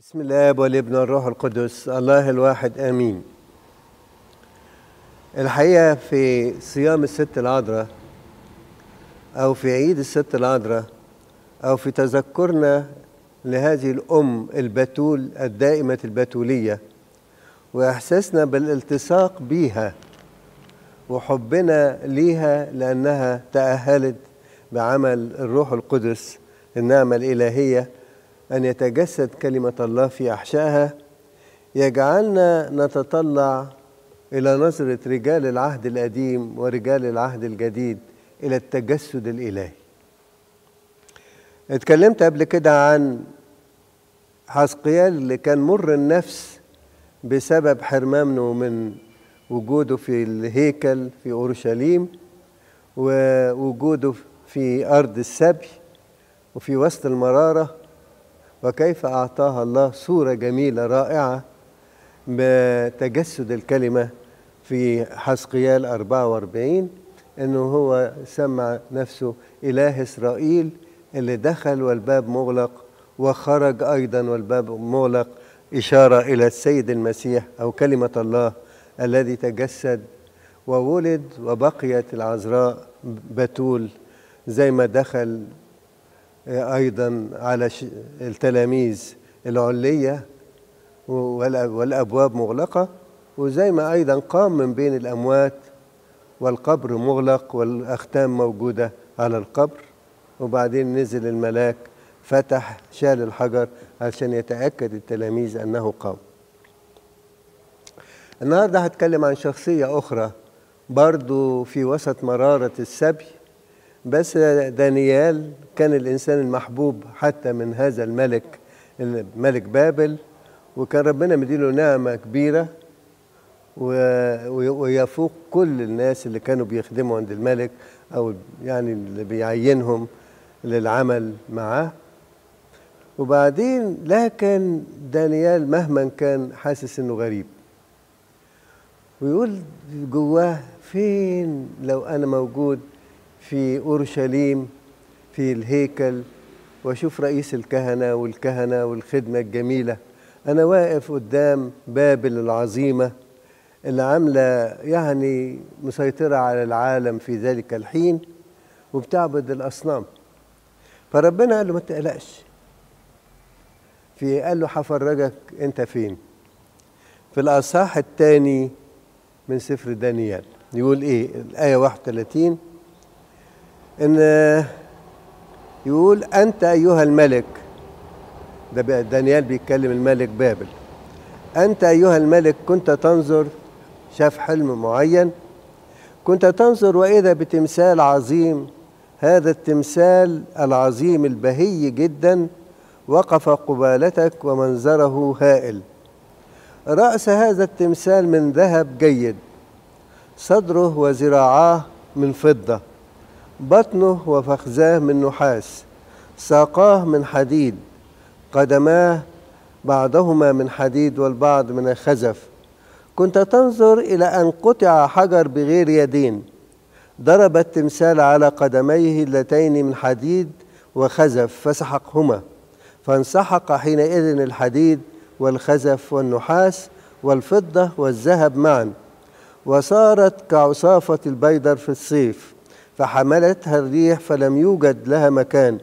بسم الله والابن والروح القدس. الله الواحد آمين. الحقيقة في صيام الست العذراء أو في عيد الست العذراء أو في تذكرنا لهذه الأم البتول الدائمة البتولية وإحساسنا بالالتصاق بيها وحبنا ليها لأنها تأهلت بعمل الروح القدس النعمة الإلهية. أن يتجسد كلمة الله في أحشائها يجعلنا نتطلع إلى نظرة رجال العهد القديم ورجال العهد الجديد إلى التجسد الإلهي. اتكلمت قبل كده عن حسقيال اللي كان مر النفس بسبب حرمانه من وجوده في الهيكل في أورشليم ووجوده في أرض السبي وفي وسط المرارة وكيف أعطاها الله صورة جميلة رائعة بتجسد الكلمة في حسقيال 44 أنه هو سمع نفسه إله إسرائيل اللي دخل والباب مغلق وخرج أيضا والباب مغلق إشارة إلى السيد المسيح أو كلمة الله الذي تجسد وولد وبقيت العذراء بتول زي ما دخل أيضا على التلاميذ العليه والأبواب مغلقة وزي ما أيضا قام من بين الأموات والقبر مغلق والأختام موجودة على القبر. وبعدين نزل الملاك فتح شال الحجر عشان يتأكد التلاميذ أنه قام. النهارده هتكلم عن شخصية أخرى برضو في وسط مرارة السبي. بس دانيال كان الإنسان المحبوب حتى من هذا الملك ملك بابل وكان ربنا مديله نعمة كبيرة ويفوق كل الناس اللي كانوا بيخدموا عند الملك أو يعني اللي بيعينهم للعمل معاه. وبعدين لكن دانيال مهما كان حاسس إنه غريب. ويقول جواه فين لو أنا موجود؟ في أورشليم في الهيكل وأشوف رئيس الكهنة والكهنة والخدمة الجميلة. أنا واقف قدام بابل العظيمة اللي عاملة يعني مسيطرة على العالم في ذلك الحين وبتعبد الأصنام. فربنا قال له ما تقلقش. في قال له هفرجك أنت فين؟ في الأصحاح الثاني من سفر دانيال. يقول إيه؟ الآية 31 إن يقول أنت أيها الملك ده دانيال بيتكلم الملك بابل أنت أيها الملك كنت تنظر شاف حلم معين؟ كنت تنظر وإذا بتمثال عظيم هذا التمثال العظيم البهي جدا وقف قبالتك ومنظره هائل. رأس هذا التمثال من ذهب جيد صدره وذراعاه من فضة. بطنه وفخذاه من نحاس ساقاه من حديد قدماه بعضهما من حديد والبعض من الخزف. كنت تنظر إلى أن قطع حجر بغير يدين. ضرب التمثال على قدميه اللتين من حديد وخزف فسحقهما. فانسحق حينئذ الحديد والخزف والنحاس والفضة والذهب معا. وصارت كعصافة البيدر في الصيف. فحملتها الريح فلم يوجد لها مكان.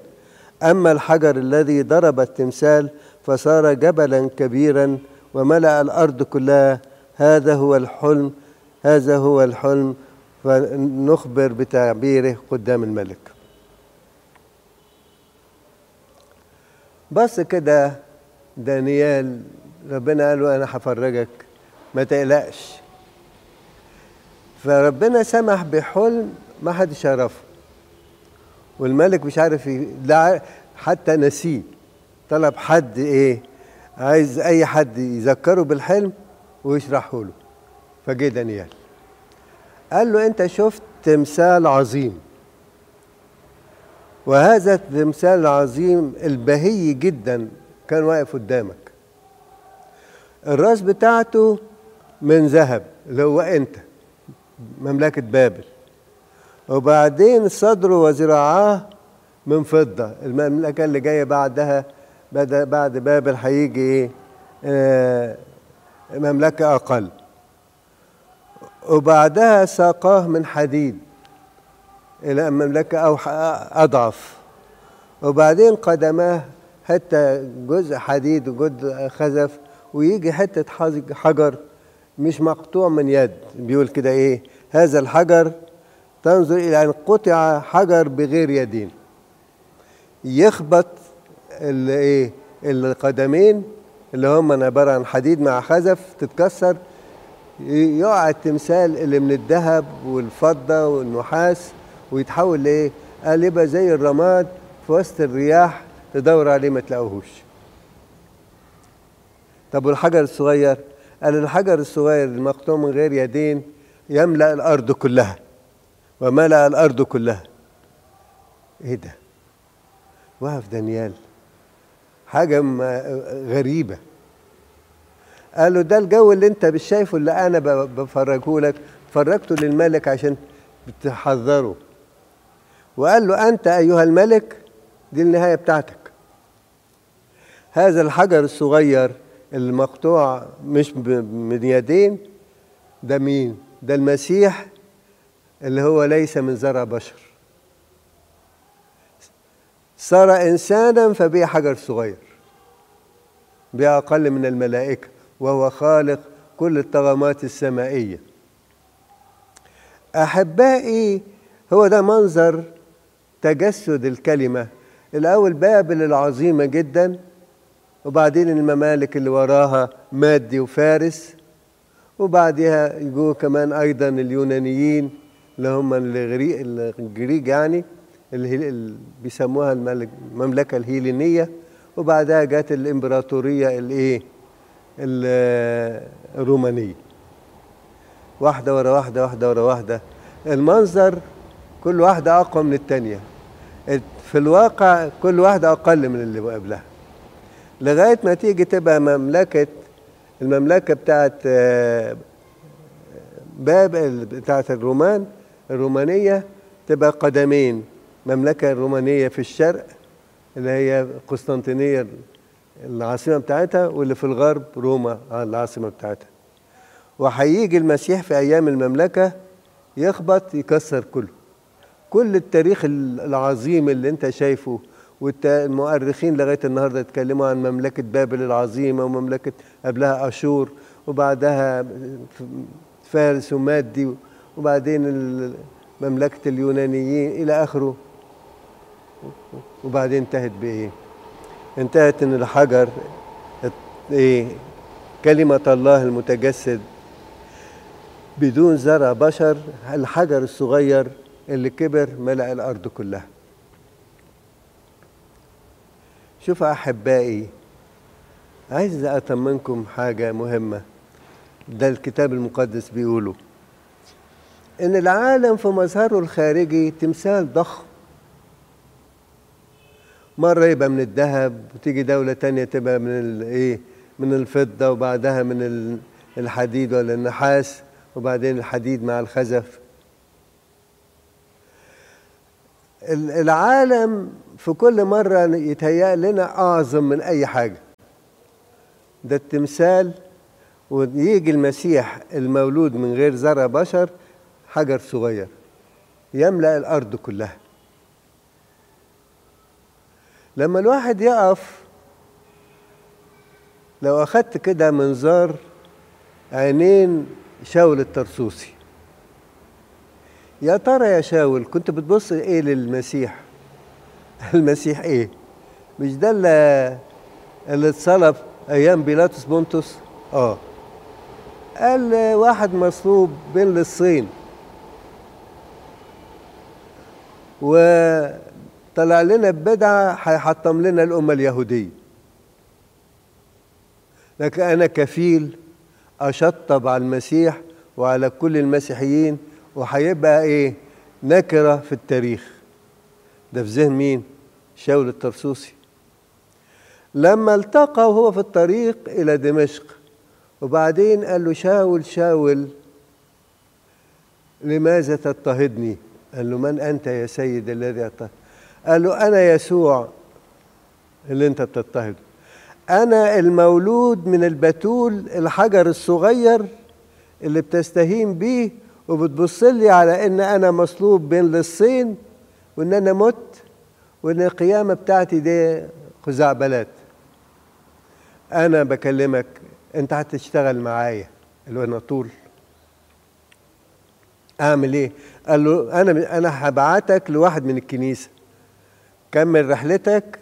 أما الحجر الذي ضرب التمثال فصار جبلا كبيرا وملأ الأرض كلها. هذا هو الحلم هذا هو الحلم. فنخبر بتعبيره قدام الملك. بص كده دانيال ربنا قال له أنا هفرجك ما تقلقش. فربنا سمح بحلم ما حدش يعرفه والملك مش عارف لا حتى نسيه. طلب حد إيه؟ عايز أي حد يذكره بالحلم ويشرحه له. فجه دانيال. قال له أنت شفت تمثال عظيم. وهذا التمثال العظيم البهي جدا كان واقف قدامك. الراس بتاعته من ذهب اللي هو أنت مملكة بابل. وبعدين صدره وذراعاه من فضة. المملكة اللي جاية بعدها بعد بابل هيجي آه مملكة أقل. وبعدها ساقاه من حديد إلى مملكة أو أضعف. وبعدين قدماه حتى جزء حديد وجزء خزف ويجي حتة حجر مش مقطوع من يد. بيقول كده إيه؟ هذا الحجر تنظر إلى أن قطع حجر بغير يدين يخبط الايه القدمين اللي هم عبارة عن حديد مع خزف تتكسر يقع التمثال اللي من الذهب والفضة والنحاس ويتحول لإيه؟ قال يبقى زي الرماد في وسط الرياح تدور عليه ما تلاقوهوش. طب والحجر الصغير؟ قال الحجر الصغير المقطوع من غير يدين يملأ الأرض كلها وملأ الأرض كلها. إيه ده؟ وقف دانيال. حاجة غريبة. قال له ده الجو اللي انت مش شايفه اللي أنا بفرجه لك. فرجته للملك عشان تحذره وقال له انت ايها الملك دي النهاية بتاعتك. هذا الحجر الصغير المقطوع مش من يدين ده مين؟ ده المسيح اللي هو ليس من زرع بشر. صار إنسانا فبقي حجر صغير بقى أقل من الملائكة وهو خالق كل الطغمات السمائية. أحبائي هو ده منظر تجسد الكلمة. الأول بابل العظيمة جدا وبعدين الممالك اللي وراها مادي وفارس وبعدها يجوا كمان أيضا اليونانيين. اللي هم الجريج يعني اللي بيسموها المملكة الهيلينية. وبعدها جت الإمبراطورية الإيه؟ الرومانية. واحدة ورا واحدة واحدة ورا واحدة. المنظر كل واحدة أقوى من التانية. في الواقع كل واحدة أقل من اللي قبلها. لغاية ما تيجي تبقى مملكة المملكة بتاعت باب بتاعت الرومان. الرومانية تبقى قدمين. المملكة الرومانية في الشرق اللي هي قسطنطينية العاصمة بتاعتها واللي في الغرب روما العاصمة بتاعتها. وهيجي المسيح في أيام المملكة يخبط يكسر كله. كل التاريخ العظيم اللي انت شايفه والمؤرخين لغاية النهاردة اتكلموا عن مملكة بابل العظيمة ومملكة قبلها أشور وبعدها فارس ومادي وبعدين مملكة اليونانيين إلى آخره وبعدين انتهت بإيه؟ انتهت إن الحجر إيه؟ كلمة الله المتجسد بدون زرع بشر الحجر الصغير اللي كبر ملأ الأرض كلها شوف أحبائي عايز أطمنكم حاجة مهمة ده الكتاب المقدس بيقوله إن العالم في مظهره الخارجي تمثال ضخم. مرة يبقى من الذهب وتيجي دولة تانية تبقى من الإيه من الفضة وبعدها من الحديد ولا النحاس وبعدين الحديد مع الخزف. العالم في كل مرة يتهيأ لنا أعظم من أي حاجة. ده التمثال ويجي المسيح المولود من غير زرع بشر حجر صغير يملأ الأرض كلها. لما الواحد يقف لو أخدت كده منظار عينين شاول الترسوسي. يا ترى يا شاول كنت بتبص إيه للمسيح؟ المسيح إيه؟ مش ده اللي اتصلب أيام بيلاطس بونتوس؟ آه. قال واحد مصلوب بين للصين. وطلع لنا ببدعة هيحطم لنا الأمة اليهودية. لكن أنا كفيل أشطب على المسيح وعلى كل المسيحيين وهيبقى إيه؟ نكرة في التاريخ. ده في ذهن مين؟ شاول الترسوسي. لما التقى وهو في الطريق إلى دمشق وبعدين قال له شاول شاول لماذا تضطهدني؟ قال له من أنت يا سيد الذي أضطهد قال له أنا يسوع اللي أنت بتضطهده. أنا المولود من البتول الحجر الصغير اللي بتستهين بيه وبتبص لي على إن أنا مصلوب بين للصين وإن أنا مت وإن القيامة بتاعتي دي خزعبلات أنا بكلمك أنت هتشتغل معايا اللي هو أنا طول. أعمل إيه؟ قال له أنا أنا هبعتك لواحد من الكنيسة. كمل رحلتك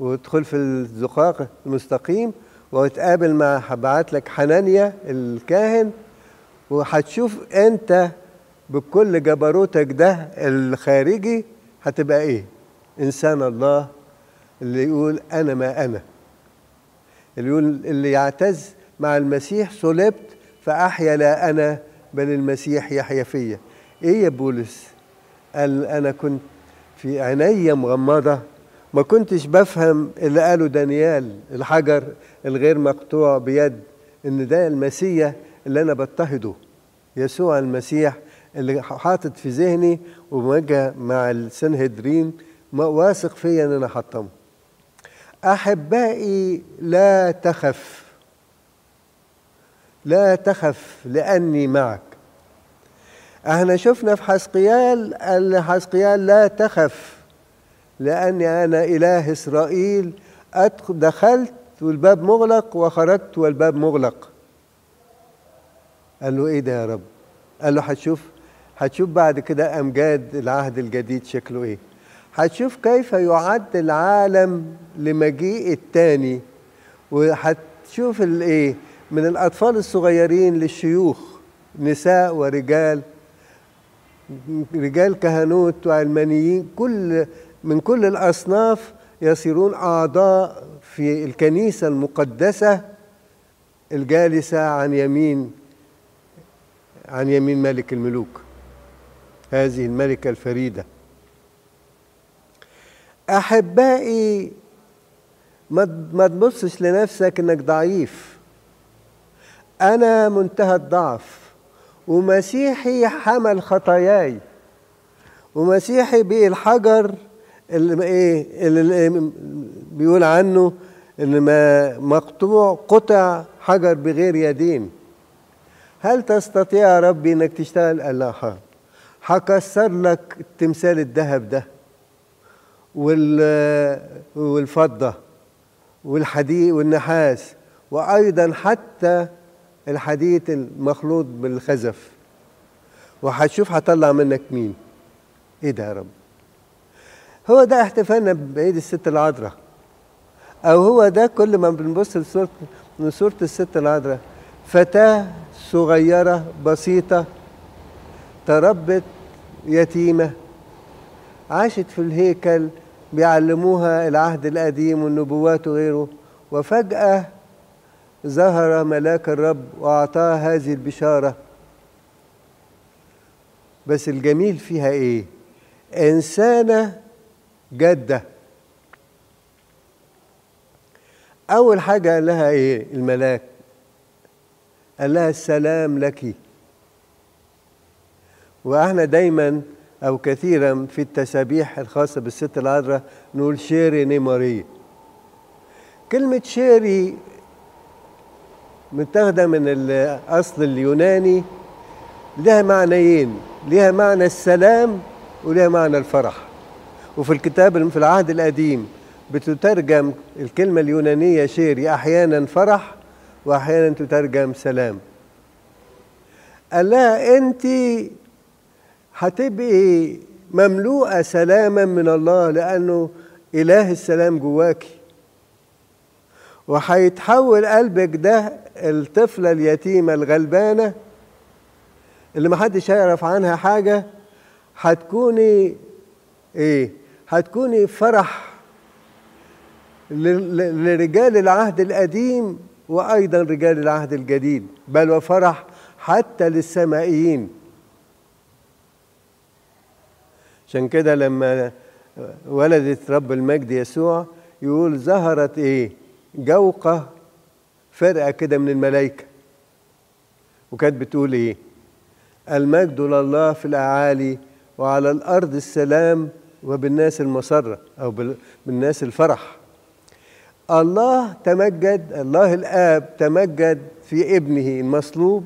وادخل في الزقاق المستقيم وتقابل مع هبعت لك حنانيا الكاهن وهتشوف أنت بكل جبروتك ده الخارجي هتبقى إيه؟ انسان الله. اللي يقول أنا ما أنا. اللي يقول اللي يعتز مع المسيح صلبت فأحيا لا أنا بل المسيح يحيا فيا. إيه يا بولس؟ قال أنا كنت في عيني مغمضة ما كنتش بفهم اللي قاله دانيال الحجر الغير مقطوع بيد إن ده المسيح اللي أنا بضطهده يسوع المسيح اللي حاطط في ذهني وموجه مع السنهدرين واثق فيا إن أنا حطمه أحبائي لا تخف لا تخف لأني معك. إحنا شفنا في حسقيال قال حسقيال لا تخف لأني أنا إله إسرائيل دخلت والباب مغلق وخرجت والباب مغلق. قال له إيه ده يا رب؟ قال له هتشوف هتشوف بعد كده أمجاد العهد الجديد شكله إيه. هتشوف كيف يعد العالم لمجيء التاني وهتشوف الايه من الأطفال الصغيرين للشيوخ نساء ورجال. رجال كهنوت وعلمانيين كل من كل الأصناف يصيرون أعضاء في الكنيسة المقدسة الجالسة عن يمين عن يمين ملك الملوك هذه الملكة الفريدة. أحبائي ما تبصش لنفسك إنك ضعيف. أنا منتهى الضعف. ومسيحي حمل خطاياي. ومسيحي بقي الحجر اللي إيه اللي بيقول عنه إن ما مقطوع قطع حجر بغير يدين. هل تستطيع يا ربي إنك تشتغل؟ قال لا هكسر لك التمثال الذهب ده والفضة والحديد والنحاس وأيضا حتى الحديد المخلوط بالخزف. وهتشوف هطلع منك مين. إيه ده يا رب. هو ده احتفالنا بعيد الست العذراء. أو هو ده كل ما بنبص لصوره لصوره الست العذراء. فتاة صغيرة بسيطة تربت يتيمة عاشت في الهيكل بيعلموها العهد القديم والنبوات وغيره. وفجأة ظهر ملاك الرب واعطاها هذه البشارة. بس الجميل فيها إيه؟ انسانه جاده أول حاجة قال لها إيه الملاك؟ قال لها السلام لك. وإحنا دايما أو كثيرا في التسابيح الخاصة بالست العذراء نقول شيري ني ماري. كلمة شيري متاخدة من الاصل اليوناني لها معنيين لها معنى السلام ولها معنى الفرح. وفي الكتاب في العهد القديم بتترجم الكلمة اليونانية شيري أحيانا فرح وأحيانا تترجم سلام. قال لها أنت هتبقي مملوءة سلاما من الله لأنه إله السلام جواكي. وهيتحول قلبك ده الطفلة اليتيمة الغلبانة اللي محدش هيعرف عنها حاجة هتكوني إيه؟ هتكوني فرح لرجال العهد القديم وأيضا رجال العهد الجديد بل وفرح حتى للسمائيين. عشان كده لما ولدت رب المجد يسوع يقول ظهرت إيه؟ جوقة فرقه كده من الملائكة. وكانت بتقول إيه؟ المجد لله في الأعالي وعلى الأرض السلام وبالناس المسرة أو بالناس الفرح. الله تمجد الله الآب تمجد في ابنه المصلوب.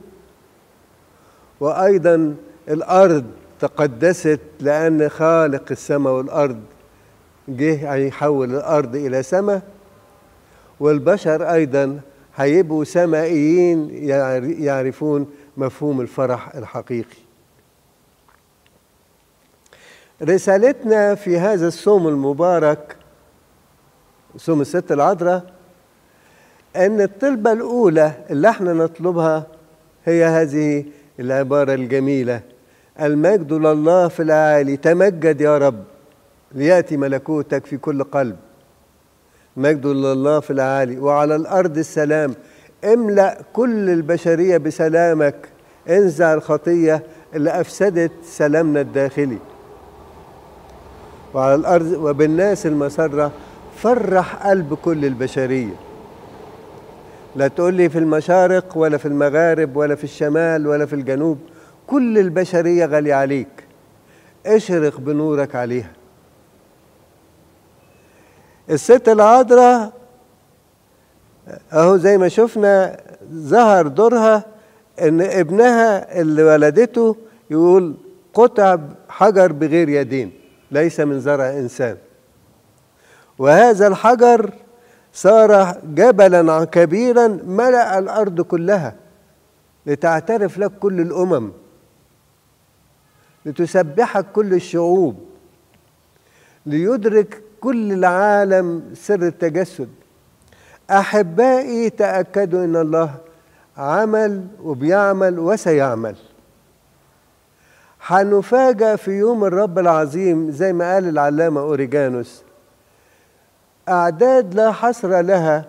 وأيضا الأرض تقدست لأن خالق السماء والأرض جه يحول الأرض إلى سماء. والبشر أيضا هيبقوا سمائيين يعرفون مفهوم الفرح الحقيقي. رسالتنا في هذا الصوم المبارك صوم الست العذراء أن الطلبة الأولى اللي إحنا نطلبها هي هذه العبارة الجميلة. المجد لله في الاعالي تمجد يا رب ليأتي ملكوتك في كل قلب. مجد لله في الاعالي وعلى الأرض السلام. املأ كل البشرية بسلامك. انزع الخطية اللي أفسدت سلامنا الداخلي. وعلى الأرض وبالناس المسرة فرح قلب كل البشرية. لا تقول لي في المشارق ولا في المغارب ولا في الشمال ولا في الجنوب كل البشرية غالية عليك. اشرق بنورك عليها. الست العذراء أهو زي ما شفنا ظهر دورها إن ابنها اللي ولدته يقول قطع حجر بغير يدين ليس من زرع إنسان. وهذا الحجر صار جبلا كبيرا ملأ الأرض كلها لتعترف لك كل الأمم لتسبحك كل الشعوب ليدرك كل العالم سر التجسد. أحبائي تأكدوا إن الله عمل وبيعمل وسيعمل. هنفاجأ في يوم الرب العظيم زي ما قال العلامة أوريجانوس. أعداد لا حصر لها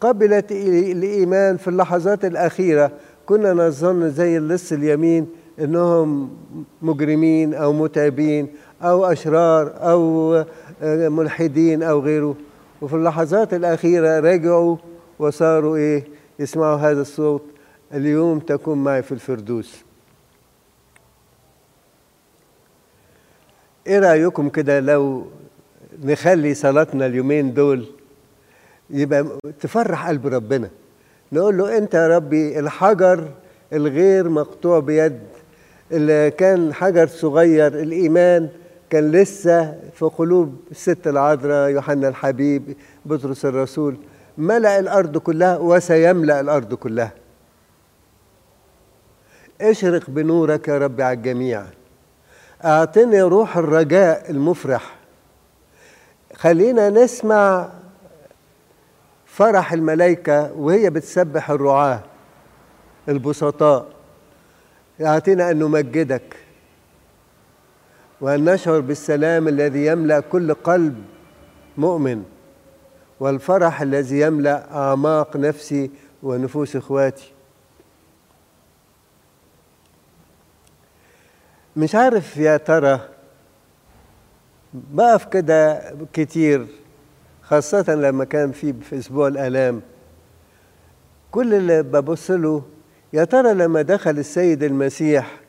قبلت الإيمان في اللحظات الأخيرة. كنا نظن زي اللص اليمين إنهم مجرمين أو متعبين أو أشرار أو ملحدين أو غيره. وفي اللحظات الأخيرة رجعوا وصاروا إيه يسمعوا هذا الصوت. اليوم تكون معي في الفردوس. إيه رأيكم كده لو نخلي صلاتنا اليومين دول يبقى تفرح قلب ربنا؟ نقول له أنت يا ربي الحجر الغير مقطوع بيد اللي كان حجر صغير الإيمان كان لسه في قلوب الست العذراء يوحنا الحبيب بطرس الرسول ملأ الأرض كلها وسيملأ الأرض كلها. اشرق بنورك يا رب على الجميع. أعطني روح الرجاء المفرح. خلينا نسمع فرح الملائكة وهي بتسبح الرعاة البسطاء. أعطينا أن نمجدك. وأن نشعر بالسلام الذي يملأ كل قلب مؤمن والفرح الذي يملأ أعماق نفسي ونفوس إخواتي. مش عارف يا ترى بقف كده كتير خاصة لما كان في في أسبوع الآلام. كل اللي ببص له يا ترى لما دخل السيد المسيح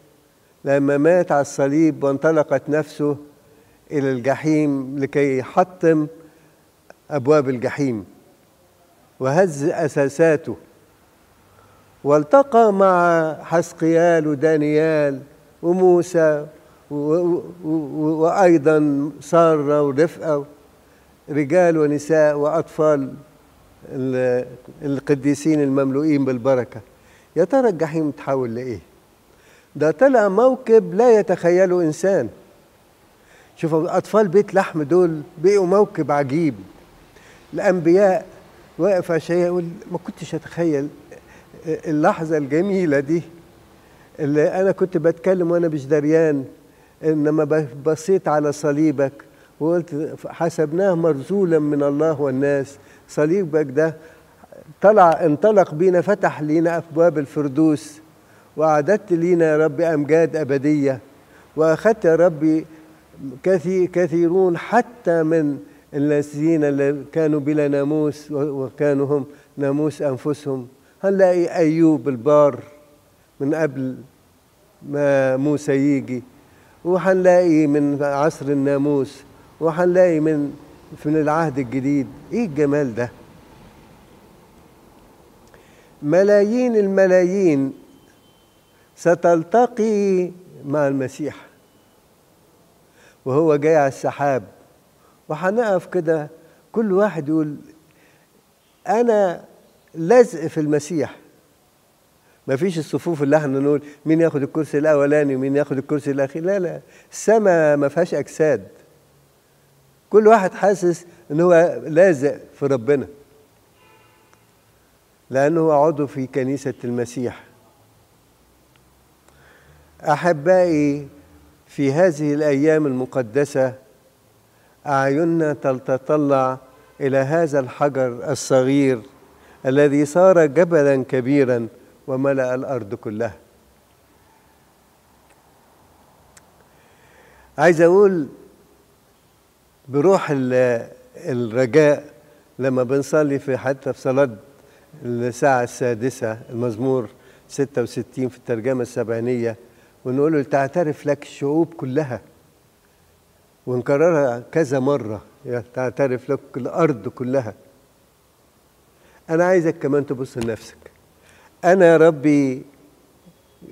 لما مات على الصليب وانطلقت نفسه إلى الجحيم لكي يحطم أبواب الجحيم وهز أساساته والتقى مع حسقيال ودانيال وموسى وأيضا سارة ورفقة رجال ونساء وأطفال القديسين المملوئين بالبركة يا ترى الجحيم تحول لإيه؟ ده طلع موكب لا يتخيله إنسان. شوفوا أطفال بيت لحم دول بقوا موكب عجيب. الأنبياء واقف عشان يقول ما كنتش أتخيل اللحظة الجميلة دي. اللي أنا كنت بتكلم وأنا مش دريان إنما بصيت على صليبك وقلت حسبناه مرزولا من الله والناس. صليبك ده طلع انطلق بينا فتح لينا أبواب الفردوس. وأعددت لينا يا رب أمجاد أبدية وأخذت يا كثير كثيرون حتى من الذين كانوا بلا ناموس وكانوا هم ناموس أنفسهم. هنلاقي أيوب البار من قبل ما موسى يجي وهنلاقي من عصر الناموس وهنلاقي من من العهد الجديد. إيه الجمال ده؟ ملايين الملايين ستلتقي مع المسيح. وهو جاي على السحاب. وهنقف كده كل واحد يقول أنا لزق في المسيح. ما فيش الصفوف اللي إحنا نقول مين ياخد الكرسي الأولاني ومين ياخد الكرسي الأخير. لا لا السماء ما فيهاش أجساد. كل واحد حاسس إن هو لازق في ربنا. لأنه عضو في كنيسة المسيح. أحبائي في هذه الأيام المقدسة أعيننا تتطلع إلى هذا الحجر الصغير الذي صار جبلا كبيرا وملأ الأرض كلها. عايز أقول بروح الرجاء لما بنصلي في حتى في صلاة الساعة السادسة المزمور 66 في الترجمة السبعينية ونقول له تعترف لك الشعوب كلها. ونكررها كذا مرة تعترف لك الأرض كلها. أنا عايزك كمان تبص لنفسك. أنا يا ربي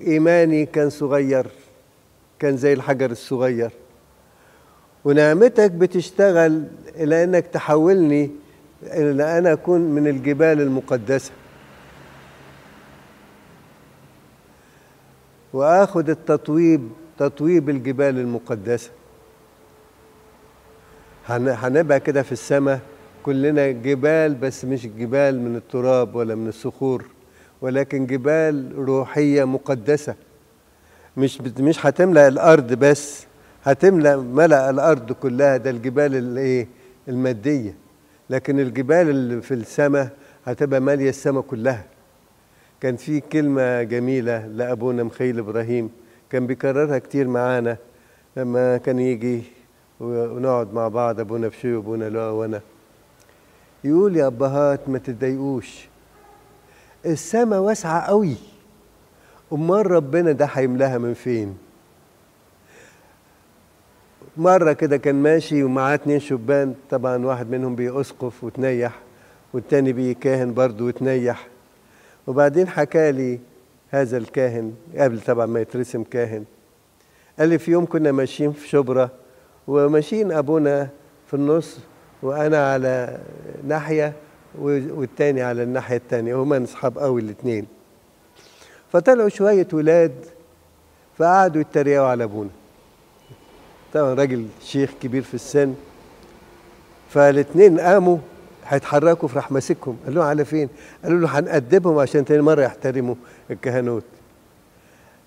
إيماني كان صغير كان زي الحجر الصغير. ونعمتك بتشتغل إلى أنك تحولني إلى أنا أكون من الجبال المقدسة. وآخذ التطويب تطويب الجبال المقدسة. هنبقى كده في السماء كلنا جبال بس مش جبال من التراب ولا من الصخور ولكن جبال روحية مقدسة. مش مش هتملأ الأرض بس هتملأ ملأ الأرض كلها ده الجبال الإيه؟ المادية. لكن الجبال اللي في السماء هتبقى مالية السماء كلها. كان في كلمة جميلة لأبونا مخيل إبراهيم كان بيكررها كتير معانا لما كان يجي ونقعد مع بعض أبونا بشوي وأبونا لا وأنا. يقول يا أبهات ما تتضايقوش السماء واسعة قوي. أمال ربنا ده هيملاها من فين؟ مرة كده كان ماشي ومعاه اتنين شبان طبعا واحد منهم بيأسقف وتنيح والتاني بيكاهن برضه وتنيح. وبعدين حكى لي هذا الكاهن قبل طبعا ما يترسم كاهن. قال لي في يوم كنا ماشيين في شبرا وماشيين أبونا في النص وأنا على ناحية والتاني على الناحية التانية هما أصحاب قوي الاثنين فطلعوا شوية ولاد فقعدوا يتريقوا على أبونا. طبعا راجل شيخ كبير في السن. فالاثنين قاموا هيتحركوا فراح ماسكهم. قال لهم على فين؟ قالوا له هنأدبهم عشان تاني مرة يحترموا الكهنوت.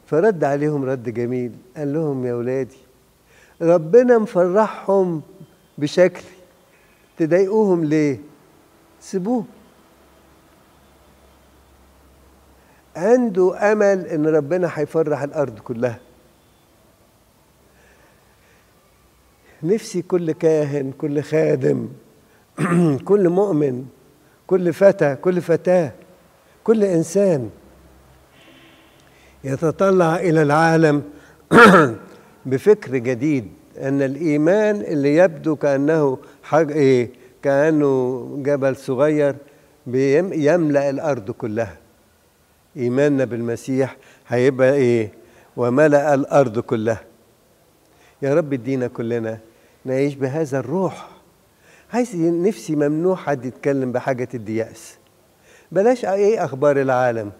فرد عليهم رد جميل. قال لهم يا ولادي ربنا مفرحهم بشكل تضايقوهم ليه؟ سيبوه. عنده أمل إن ربنا هيفرح الأرض كلها. نفسي كل كاهن كل خادم كل مؤمن كل فتى كل فتاة كل إنسان يتطلع إلى العالم بفكر جديد أن الإيمان اللي يبدو كأنه حاجة إيه كأنه جبل صغير يملأ الأرض كلها. إيماننا بالمسيح هيبقى إيه؟ وملأ الأرض كلها. يا رب ادينا كلنا نعيش بهذا الروح. عايز نفسي ممنوع حد يتكلم بحاجة الدياس. بلاش إيه أخبار العالم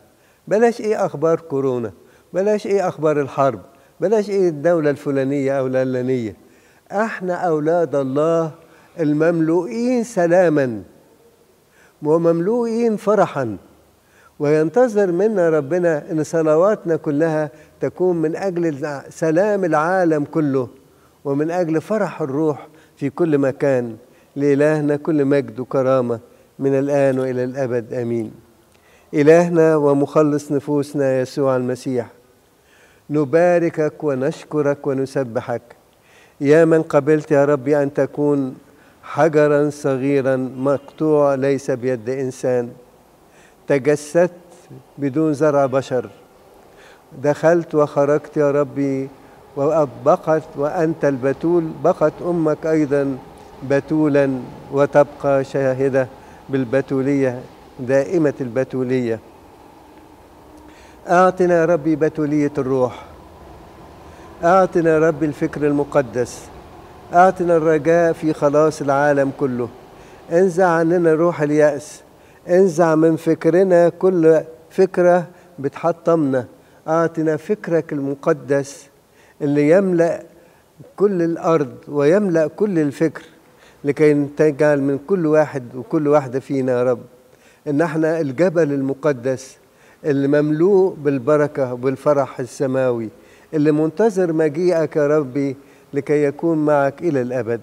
بلاش إيه أخبار كورونا بلاش إيه أخبار الحرب بلاش إيه الدولة الفلانية أو العلانية. إحنا أولاد الله المملوئين سلاما ومملوئين فرحا. وينتظر منا ربنا إن صلواتنا كلها تكون من أجل سلام العالم كله ومن أجل فرح الروح في كل مكان. لإلهنا كل مجد وكرامة من الآن وإلى الأبد آمين. إلهنا ومخلص نفوسنا يسوع المسيح نباركك ونشكرك ونسبحك. يا من قبلت يا ربي أن تكون حجرا صغيرا مقطوع ليس بيد إنسان. تجسدت بدون زرع بشر. دخلت وخرجت يا ربي وبقت وأنت البتول بقت أمك أيضا. بتولا وتبقى شاهدة بالبتولية دائمة البتولية. أعطنا ربي بتولية الروح. أعطنا ربي الفكر المقدس. أعطنا الرجاء في خلاص العالم كله. انزع عننا روح اليأس. انزع من فكرنا كل فكرة بتحطمنا. أعطنا فكرك المقدس اللي يملأ كل الأرض ويملأ كل الفكر. لكي تجعل من كل واحد وكل واحدة فينا يا رب. إن إحنا الجبل المقدس اللي مملوء بالبركة وبالفرح السماوي اللي منتظر مجيئك يا ربي لكي يكون معك إلى الأبد.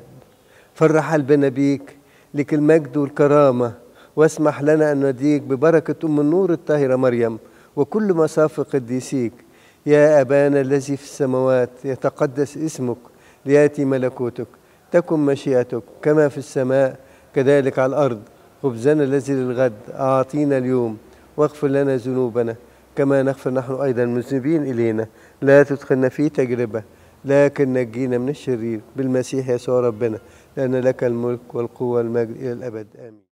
فرح قلبنا بيك لك المجد والكرامة واسمح لنا أن نديك ببركة أم النور الطاهرة مريم وكل مصاف قديسيك. يا أبانا الذي في السماوات يتقدس اسمك ليأتي ملكوتك. تكن مشيئتك كما في السماء كذلك على الأرض. خبزنا الذي للغد أعطينا اليوم واغفر لنا ذنوبنا. كما نغفر نحن أيضا المذنبين إلينا. لا تدخلنا في تجربة لكن نجينا من الشرير. بالمسيح يسوع ربنا لأن لك الملك والقوة والمجد إلى الأبد. آمين.